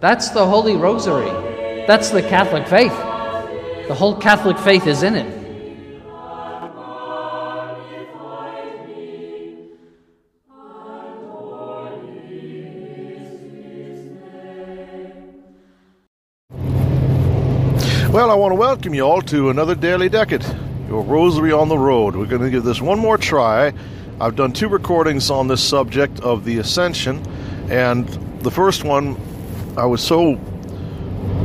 That's the Holy Rosary. That's the Catholic faith. The whole Catholic faith is in it. Well, I want to welcome you all to another Daily Decade, your rosary on the road. We're going to give this one more try. I've done two recordings on this subject of the Ascension, and the first one, I was so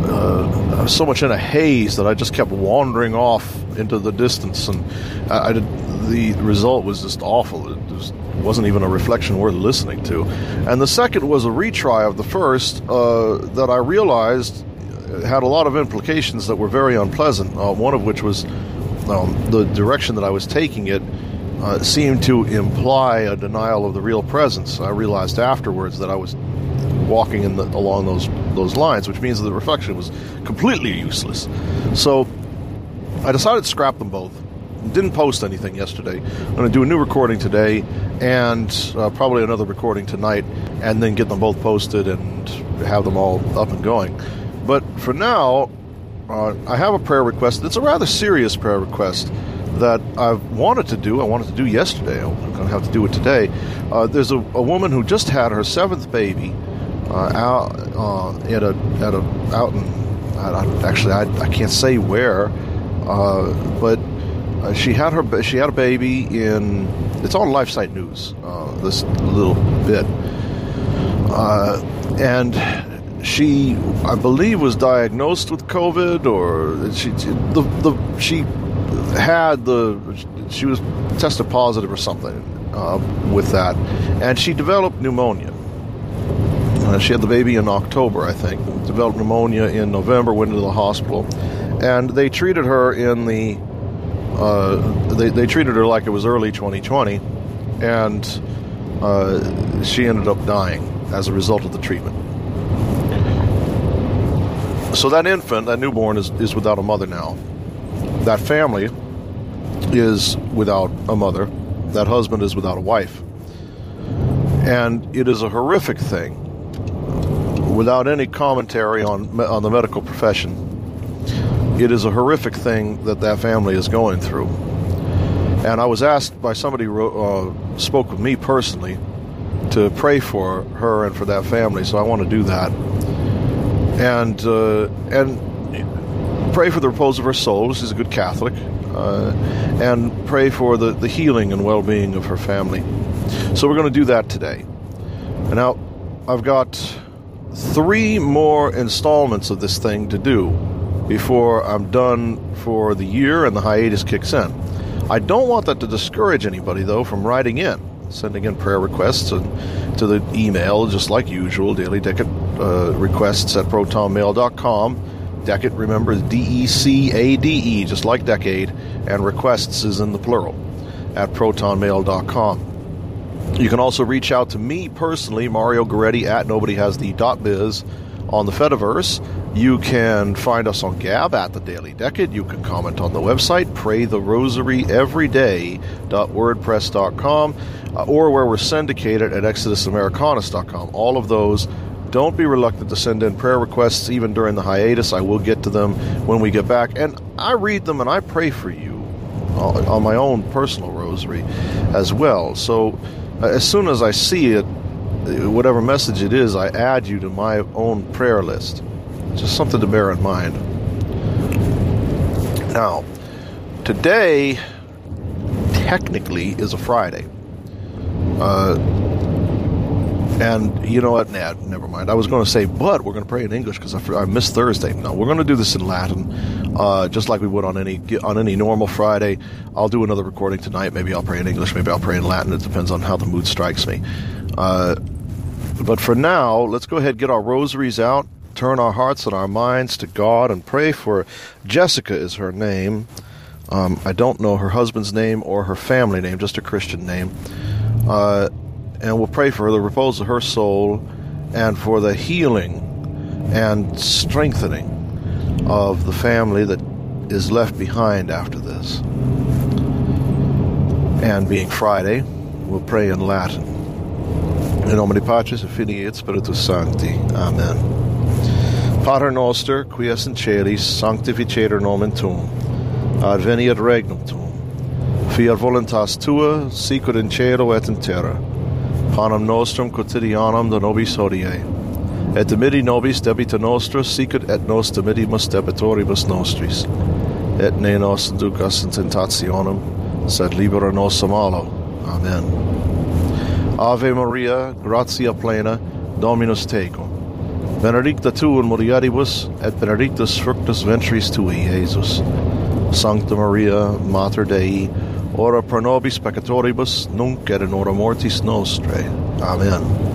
uh, so much in a haze that I just kept wandering off into the distance, and I, I did, the result was just awful. It just wasn't even a reflection worth listening to. And the second was a retry of the first uh, that I realized had a lot of implications that were very unpleasant. Uh, one of which was um, the direction that I was taking it uh, seemed to imply a denial of the real presence. I realized afterwards that I was walking in the, along those those lines, which means that the reflection was completely useless. So I decided to scrap them both. Didn't post anything yesterday. I'm going to do a new recording today and uh, probably another recording tonight, and then get them both posted and have them all up and going. But for now, uh, I have a prayer request. It's a rather serious prayer request that I've wanted to do. I wanted to do yesterday. I'm going to have to do it today. Uh, there's a, a, woman who just had her seventh baby out uh, at a at a out in I, actually I, I can't say where, uh, but uh, she had her she had a baby in it's on LifeSite News. this little bit, and she, I believe, was diagnosed with COVID, or she the, the she had the she was tested positive or something uh, with that, and she developed pneumonia. Uh, she had the baby in October, I think. Developed pneumonia in November. Went into the hospital, and they treated her in the. Uh, they, they treated her like it was early 2020, and uh, she ended up dying as a result of the treatment. So that infant, that newborn, is, is without a mother now. That family is without a mother. That husband is without a wife. And it is a horrific thing, without any commentary on, on the medical profession. It is a horrific thing that that family is going through. And I was asked by somebody who uh, spoke with me personally to pray for her and for that family, so I want to do that and uh, and pray for the repose of her soul. She's a good Catholic, uh, and pray for the, the healing and well being of her family. So we're going to do that today. And now I've got three more installments of this thing to do before I'm done for the year and the hiatus kicks in. I don't want that to discourage anybody, though, from writing in sending in prayer requests and to the email, just like usual, daily decade uh, requests at protonmail.com. Decade, remember, D E C A D E, just like decade, and requests is in the plural at protonmail.com. You can also reach out to me personally, Mario Goretti at nobodyhasthe.biz on the Fediverse. You can find us on Gab at the Daily Decade. You can comment on the website, pray the rosary every day.wordpress.com, uh, or where we're syndicated at exodusamericanus.com. All of those. Don't be reluctant to send in prayer requests even during the hiatus. I will get to them when we get back. And I read them and I pray for you on my own personal rosary as well. So uh, as soon as I see it, whatever message it is, I add you to my own prayer list. Just something to bear in mind. Now, today technically is a Friday. Uh, and you know what? Nah, never mind. I was going to say, but we're going to pray in English because I, I, missed Thursday. No, we're going to do this in Latin, uh, just like we would on any on any normal Friday. I'll do another recording tonight. Maybe I'll pray in English. Maybe I'll pray in Latin. It depends on how the mood strikes me. Uh, But for now, let's go ahead get our rosaries out, turn our hearts and our minds to God, and pray for Jessica, is her name. Um, I don't know her husband's name or her family name, just a Christian name. Uh, and we'll pray for the repose of her soul and for the healing and strengthening of the family that is left behind after this. And being Friday, we'll pray in Latin. In nomine Patris et Filii et Spiritus Sancti. Amen. Pater noster, qui es in celis, sanctificetur nomen tuum. Adveniat regnum tuum. Fiat voluntas tua, sicut in cielo et in terra. Panem nostrum quotidianum da nobis hodie. et miri nobis debita nostra, sicut et nos demidimus debitoribus nostris. Et ne nos inducas in tentationem, sed libera nos a malo. Amen. Ave Maria, gratia plena, Dominus tecum. Benedicta tu in mulieribus, et benedictus fructus ventris tui, Iesus. Sancta Maria, Mater Dei, ora pro nobis peccatoribus, nunc et in hora mortis nostre. Amen.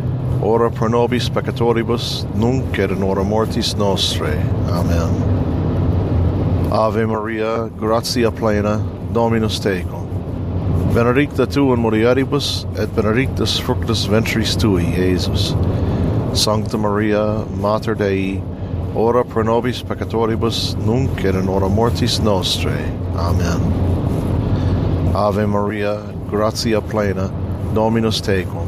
ora pro nobis peccatoribus, nunc et in hora mortis nostre. Amen. Ave Maria, gratia plena, Dominus tecum. Benedicta tu in mulieribus, et benedictus fructus ventris tui, Iesus. Sancta Maria, Mater Dei, ora pro nobis peccatoribus, nunc et in hora mortis nostre. Amen. Ave Maria, gratia plena, Dominus tecum.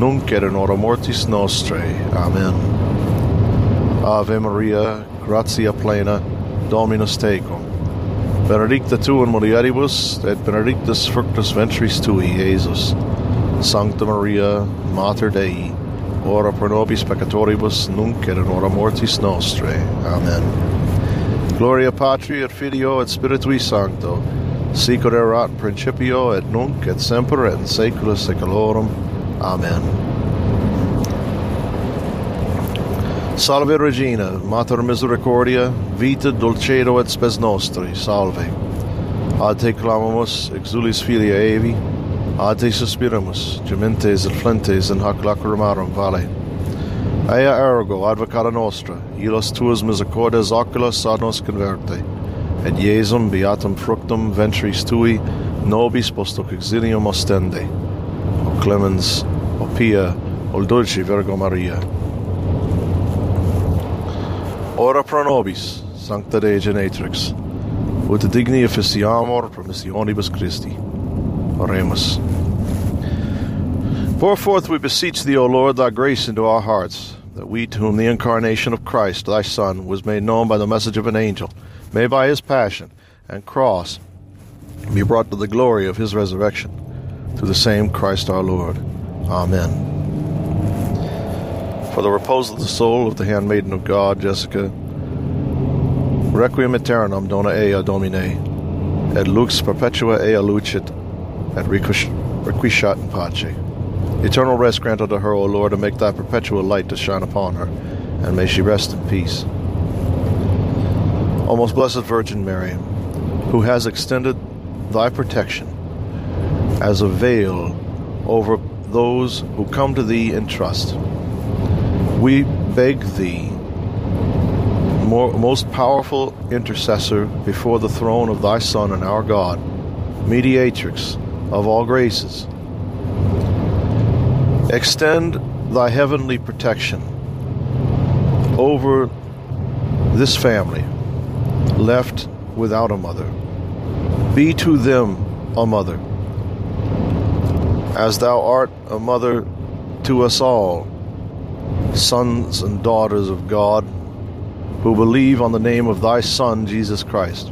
nunc et in hora mortis nostrae. Amen. Ave Maria, gratia plena, Dominus tecum. Benedicta tu in mulieribus, et benedictus fructus ventris tui, Iesus. Sancta Maria, Mater Dei, ora pro nobis peccatoribus, nunc et in hora mortis nostrae. Amen. Gloria Patri et Filio et Spiritui Sancto, sic erat in principio et nunc et semper et in saecula saeculorum. Amen. Salve Regina, Mater Misericordia, vita dulcedo et spes nostri, salve. Ad te clamamus, exulis filia Evi, ad te suspiramus, gementes et flentes in hac lacrimarum vale. Ea ergo, advocata nostra, illos tuas misericordias oculos ad nos converte, et Iesum beatum fructum ventris tui, nobis post hoc exilium ostende. Clemens, o pia, o dulci Virgo Maria. Ora pro nobis, Sancta Dei Genetrix, ut digni officiamur promissionibus Christi. Oremus. Pour forth, we beseech thee, O Lord, thy grace into our hearts, that we to whom the incarnation of Christ, thy Son, was made known by the message of an angel, may by his passion and cross be brought to the glory of his resurrection, through the same Christ our Lord. Amen. For the repose of the soul of the handmaiden of God, Jessica, Requiem aeternam dona ea Domine, et lux perpetua ea lucit, et requiescat in pace. Eternal rest grant unto her, O Lord, and make thy perpetual light to shine upon her, and may she rest in peace. O most blessed Virgin Mary, who has extended thy protection as a veil over those who come to thee in trust, we beg thee, more, most powerful intercessor before the throne of thy Son and our God, mediatrix of all graces, extend thy heavenly protection over this family left without a mother. Be to them a mother, as thou art a mother to us all, sons and daughters of God, who believe on the name of thy Son, Jesus Christ.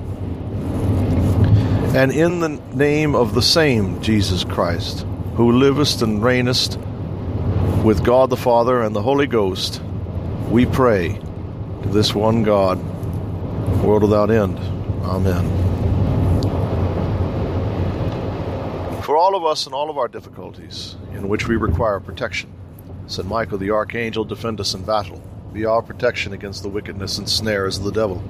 And in the name of the same Jesus Christ, who livest and reignest with God the Father and the Holy Ghost, we pray to this one God, world without end. Amen. For all of us in all of our difficulties, in which we require protection, St. Michael the Archangel, defend us in battle. Be our protection against the wickedness and snares of the devil.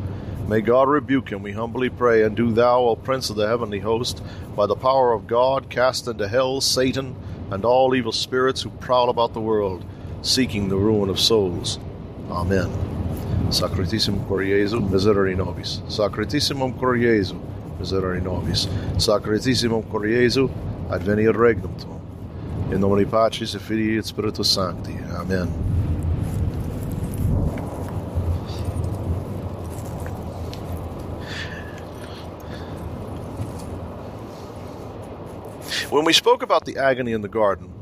May God rebuke him, we humbly pray, and do thou, O Prince of the heavenly host, by the power of God, cast into hell Satan and all evil spirits who prowl about the world, seeking the ruin of souls. Amen. Sacratissimum Cor Jesu, miserere nobis. Sacratissimum Cor Jesu, miserere nobis. Sacratissimum Cor Jesu, adveniat regnum tuum. In nomine Patris et Filii et Spiritus Sancti. Amen. When we spoke about the agony in the garden,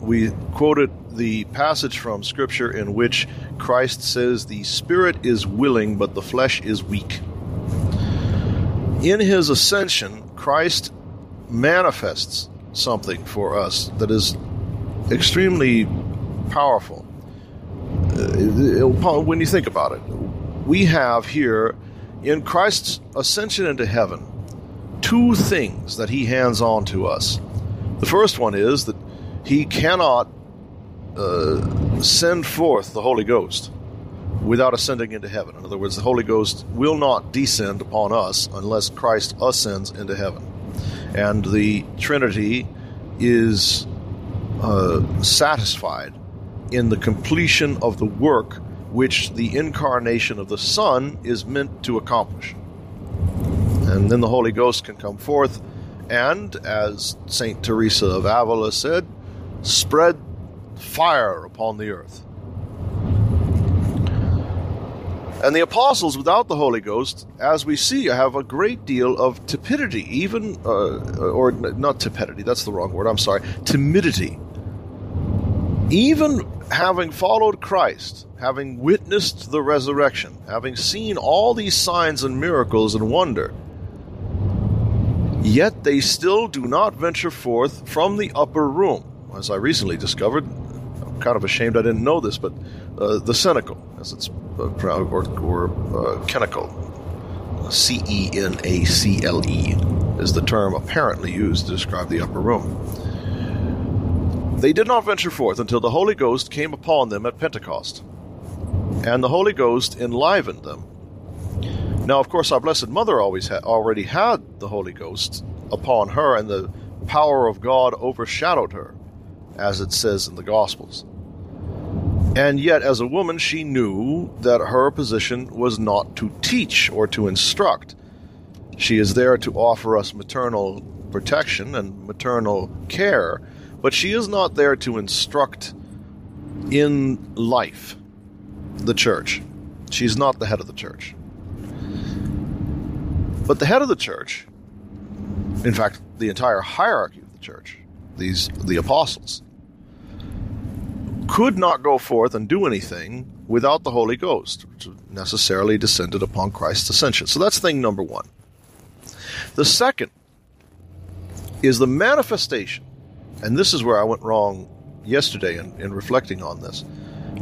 we quoted the passage from Scripture in which Christ says, The spirit is willing, but the flesh is weak. In his ascension, Christ manifests something for us that is extremely powerful. Uh, when you think about it, we have here in Christ's ascension into heaven two things that he hands on to us. The first one is that he cannot uh, send forth the Holy Ghost without ascending into heaven. In other words, the Holy Ghost will not descend upon us unless Christ ascends into heaven. And the Trinity is uh, satisfied in the completion of the work which the incarnation of the Son is meant to accomplish. And then the Holy Ghost can come forth and, as St. Teresa of Avila said, spread fire upon the earth. And the apostles, without the Holy Ghost, as we see, have a great deal of tepidity, even, uh, or not tepidity, that's the wrong word, I'm sorry, timidity. Even having followed Christ, having witnessed the resurrection, having seen all these signs and miracles and wonder, yet they still do not venture forth from the upper room. As I recently discovered, kind of ashamed I didn't know this, but uh, the cenacle, as it's uh, or, or uh, cenacle, C E N A C L E, is the term apparently used to describe the upper room. They did not venture forth until the Holy Ghost came upon them at Pentecost, and the Holy Ghost enlivened them. Now, of course, our Blessed Mother always ha- already had the Holy Ghost upon her, and the power of God overshadowed her, as it says in the Gospels. And yet, as a woman, she knew that her position was not to teach or to instruct. She is there to offer us maternal protection and maternal care, but she is not there to instruct in life the church. She's not the head of the church. But the head of the church, in fact, the entire hierarchy of the church, these the apostles, could not go forth and do anything without the Holy Ghost, which necessarily descended upon Christ's ascension. So that's thing number one. The second is the manifestation, and this is where I went wrong yesterday in, in reflecting on this.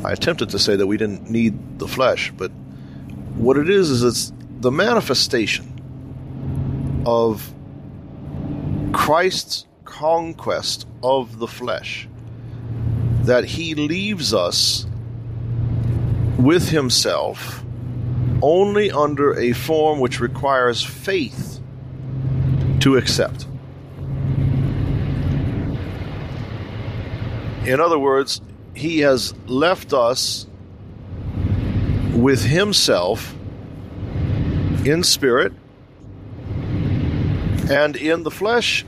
I attempted to say that we didn't need the flesh, but what it is is it's the manifestation of Christ's conquest of the flesh that he leaves us with himself only under a form which requires faith to accept. In other words, he has left us with himself in spirit and in the flesh,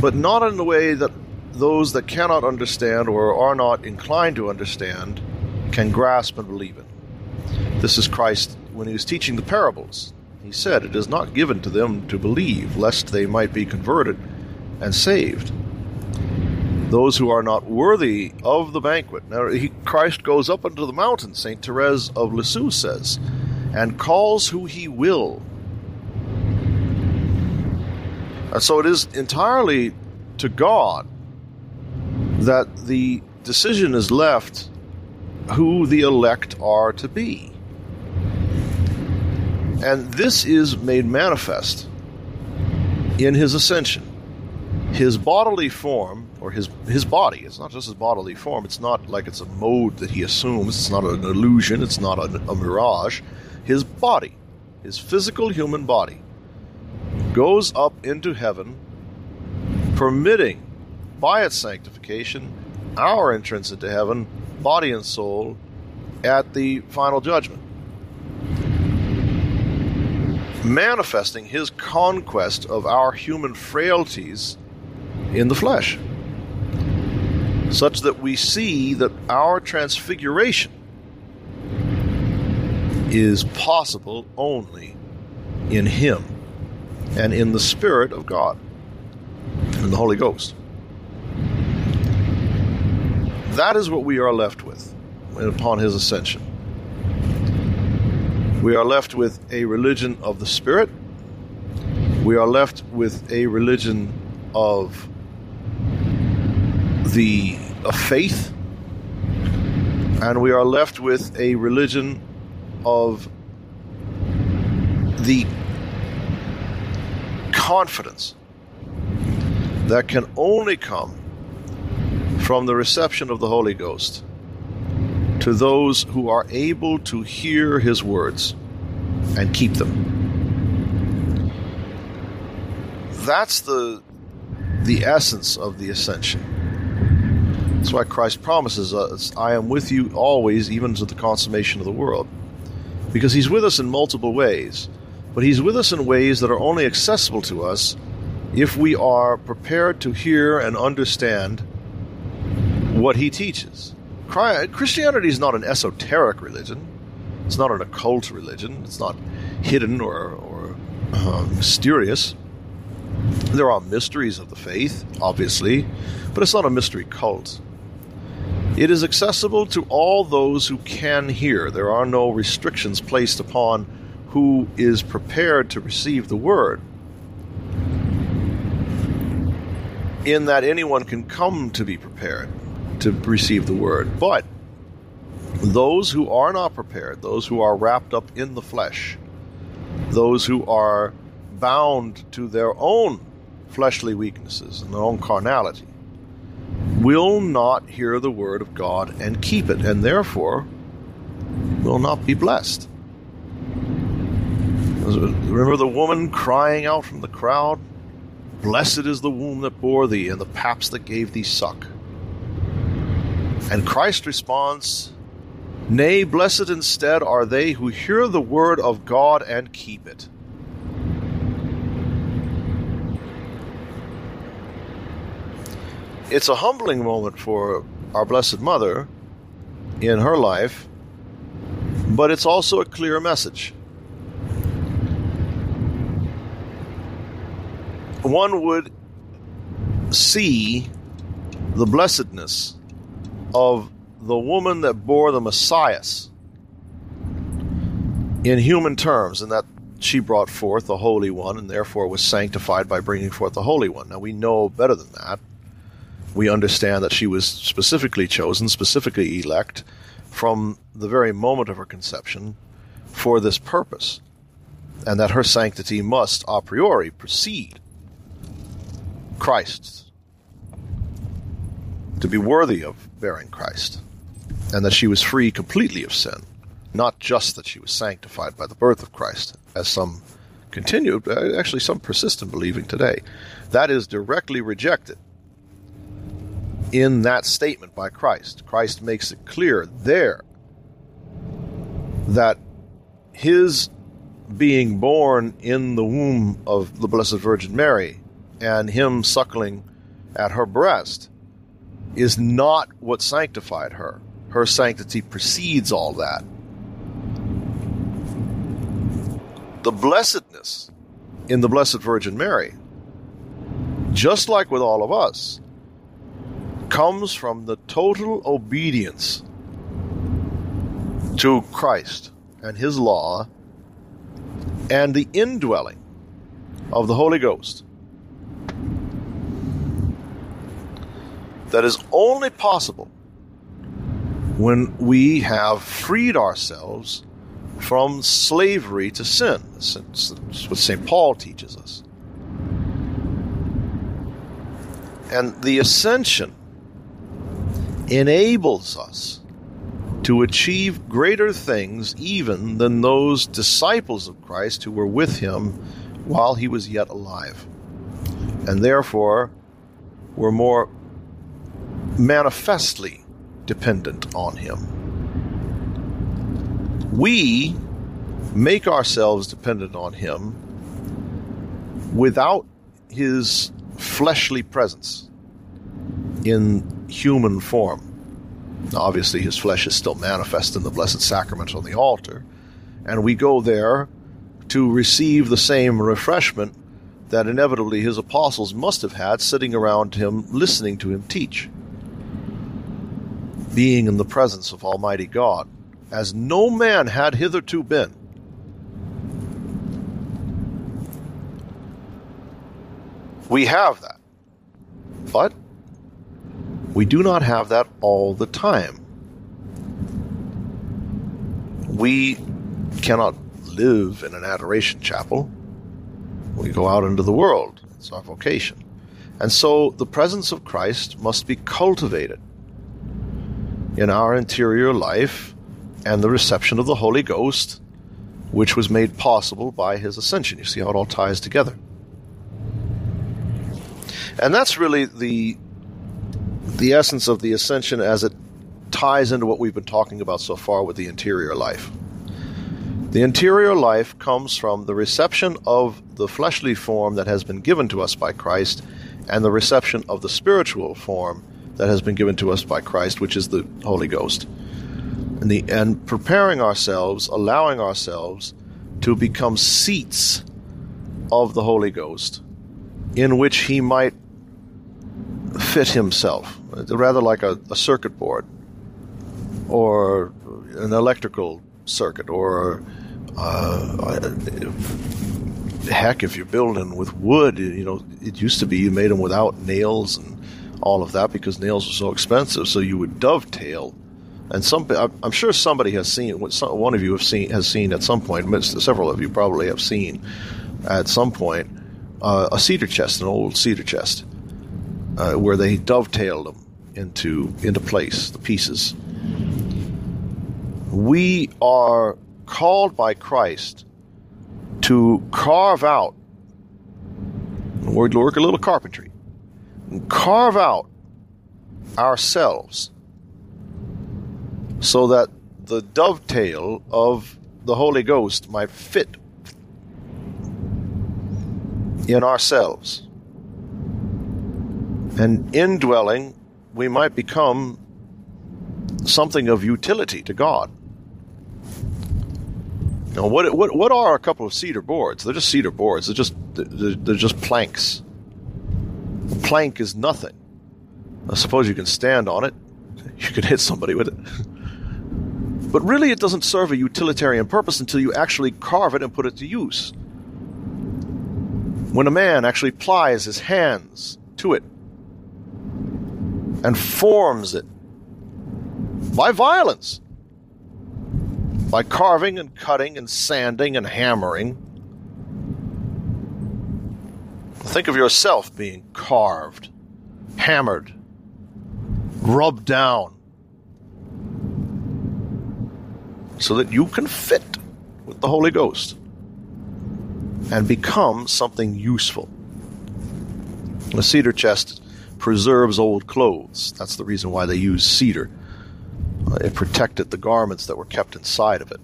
but not in the way that those that cannot understand or are not inclined to understand can grasp and believe it. This is Christ when he was teaching the parables. He said, It is not given to them to believe, lest they might be converted and saved. Those who are not worthy of the banquet. Now, he, Christ goes up into the mountain, St. Therese of Lisieux says, and calls who he will. And so it is entirely to God that the decision is left who the elect are to be. And this is made manifest in his ascension. His bodily form, or his, his body, it's not just his bodily form, it's not like it's a mode that he assumes, it's not an illusion, it's not a, a mirage. His body, his physical human body, goes up into heaven, permitting by its sanctification our entrance into heaven, body and soul, at the final judgment. Manifesting his conquest of our human frailties in the flesh, such that we see that our transfiguration is possible only in him and in the Spirit of God, and the Holy Ghost. That is what we are left with upon his ascension. We are left with a religion of the Spirit. We are left with a religion of the of faith. And we are left with a religion of the confidence that can only come from the reception of the Holy Ghost to those who are able to hear his words and keep them. That's the the essence of the ascension. That's why Christ promises us, I am with you always, even to the consummation of the world. Because he's with us in multiple ways, but he's with us in ways that are only accessible to us if we are prepared to hear and understand what he teaches. Christianity is not an esoteric religion. It's not an occult religion. It's not hidden or, or uh, mysterious. There are mysteries of the faith, obviously, but it's not a mystery cult. It is accessible to all those who can hear. There are no restrictions placed upon who is prepared to receive the word. In that anyone can come to be prepared to receive the word. But those who are not prepared, those who are wrapped up in the flesh, those who are bound to their own fleshly weaknesses and their own carnality, will not hear the word of God and keep it, and therefore will not be blessed. Remember the woman crying out from the crowd? Blessed is the womb that bore thee, and the paps that gave thee suck. And Christ responds, Nay, blessed instead are they who hear the word of God and keep it. It's a humbling moment for our Blessed Mother in her life, but it's also a clear message. One would see the blessedness of the woman that bore the Messiah in human terms, and that she brought forth the Holy One and therefore was sanctified by bringing forth the Holy One. Now we know better than that. We understand that she was specifically chosen, specifically elect from the very moment of her conception for this purpose, and that her sanctity must a priori precede Christ's to be worthy of bearing Christ, and that she was free completely of sin, not just that she was sanctified by the birth of Christ, as some continue, actually, some persist in believing today. That is directly rejected in that statement by Christ. Christ makes it clear there that his being born in the womb of the Blessed Virgin Mary and him suckling at her breast is not what sanctified her. Her sanctity precedes all that. The blessedness in the Blessed Virgin Mary, just like with all of us, comes from the total obedience to Christ and His law and the indwelling of the Holy Ghost that is only possible when we have freed ourselves from slavery to sin. That's what St. Paul teaches us. And the ascension enables us to achieve greater things even than those disciples of Christ who were with him while he was yet alive. And therefore were more manifestly dependent on Him. We make ourselves dependent on Him without His fleshly presence in human form. Now, obviously, His flesh is still manifest in the Blessed Sacrament on the altar, and we go there to receive the same refreshment that inevitably His apostles must have had sitting around Him listening to Him teach being in the presence of Almighty God, as no man had hitherto been. We have that. But we do not have that all the time. We cannot live in an adoration chapel. We go out into the world. It's our vocation. And so the presence of Christ must be cultivated in our interior life and the reception of the Holy Ghost, which was made possible by his ascension. You see how it all ties together. And that's really the the essence of the ascension as it ties into what we've been talking about so far with the interior life. The interior life comes from the reception of the fleshly form that has been given to us by Christ and the reception of the spiritual form that has been given to us by Christ, which is the Holy Ghost. And, the, and preparing ourselves, allowing ourselves to become seats of the Holy Ghost in which He might fit Himself, rather like a, a circuit board or an electrical circuit or uh, heck, if you're building with wood, you know, it used to be you made them without nails and all of that because nails were so expensive. So you would dovetail, and some I'm sure somebody has seen one of you have seen has seen at some point. Several of you probably have seen at some point uh, a cedar chest, an old cedar chest, uh, where they dovetailed them into into place, the pieces. We are called by Christ to carve out. We're a little carpentry carve out ourselves so that the dovetail of the Holy Ghost might fit in ourselves. And indwelling, we might become something of utility to God. Now, what, what, what are a couple of cedar boards? They're just cedar boards. They're just, they're, they're just planks plank is nothing. I suppose you can stand on it. You can hit somebody with it. But really, it doesn't serve a utilitarian purpose until you actually carve it and put it to use. When a man actually plies his hands to it and forms it by violence, by carving and cutting and sanding and hammering. Think of yourself being carved, hammered, rubbed down, so that you can fit with the Holy Ghost and become something useful. A cedar chest preserves old clothes. That's the reason why they use cedar. Uh, it protected the garments that were kept inside of it.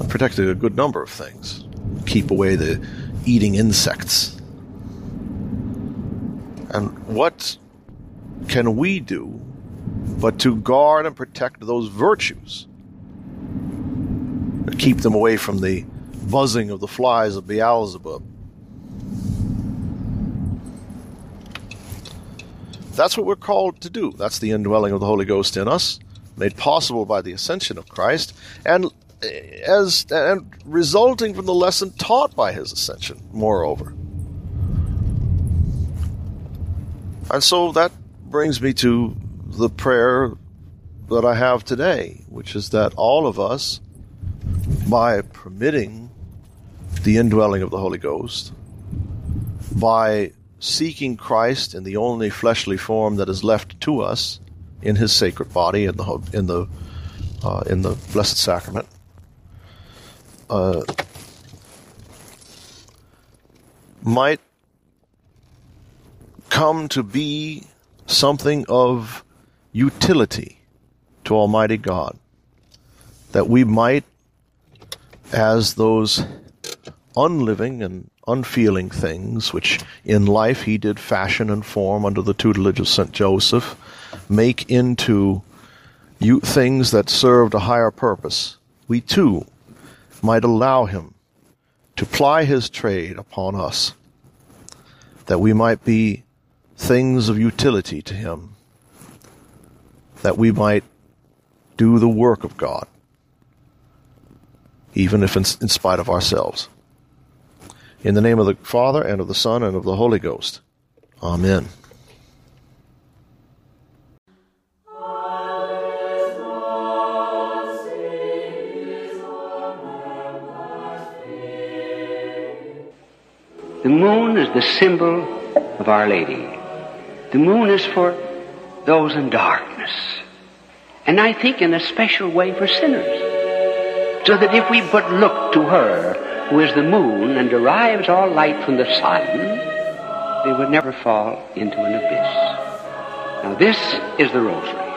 It protected a good number of things. Keep away the eating insects. And what can we do but to guard and protect those virtues? Keep them away from the buzzing of the flies of Beelzebub. That's what we're called to do. That's the indwelling of the Holy Ghost in us, made possible by the ascension of Christ, and as and resulting from the lesson taught by his ascension, moreover. And so that brings me to the prayer that I have today, which is that all of us, by permitting the indwelling of the Holy Ghost, by seeking Christ in the only fleshly form that is left to us in His sacred body in the in the uh, in the Blessed Sacrament. Uh, might come to be something of utility to Almighty God. That we might, as those unliving and unfeeling things, which in life he did fashion and form under the tutelage of St. Joseph, make into you, things that served a higher purpose, we too might allow him to ply his trade upon us, that we might be things of utility to him, that we might do the work of God, even if in, in spite of ourselves. In the name of the Father, and of the Son, and of the Holy Ghost. Amen. The moon is the symbol of Our Lady. The moon is for those in darkness. And I think in a special way for sinners. So that if we but look to her who is the moon and derives all light from the sun, they would never fall into an abyss. Now this is the rosary.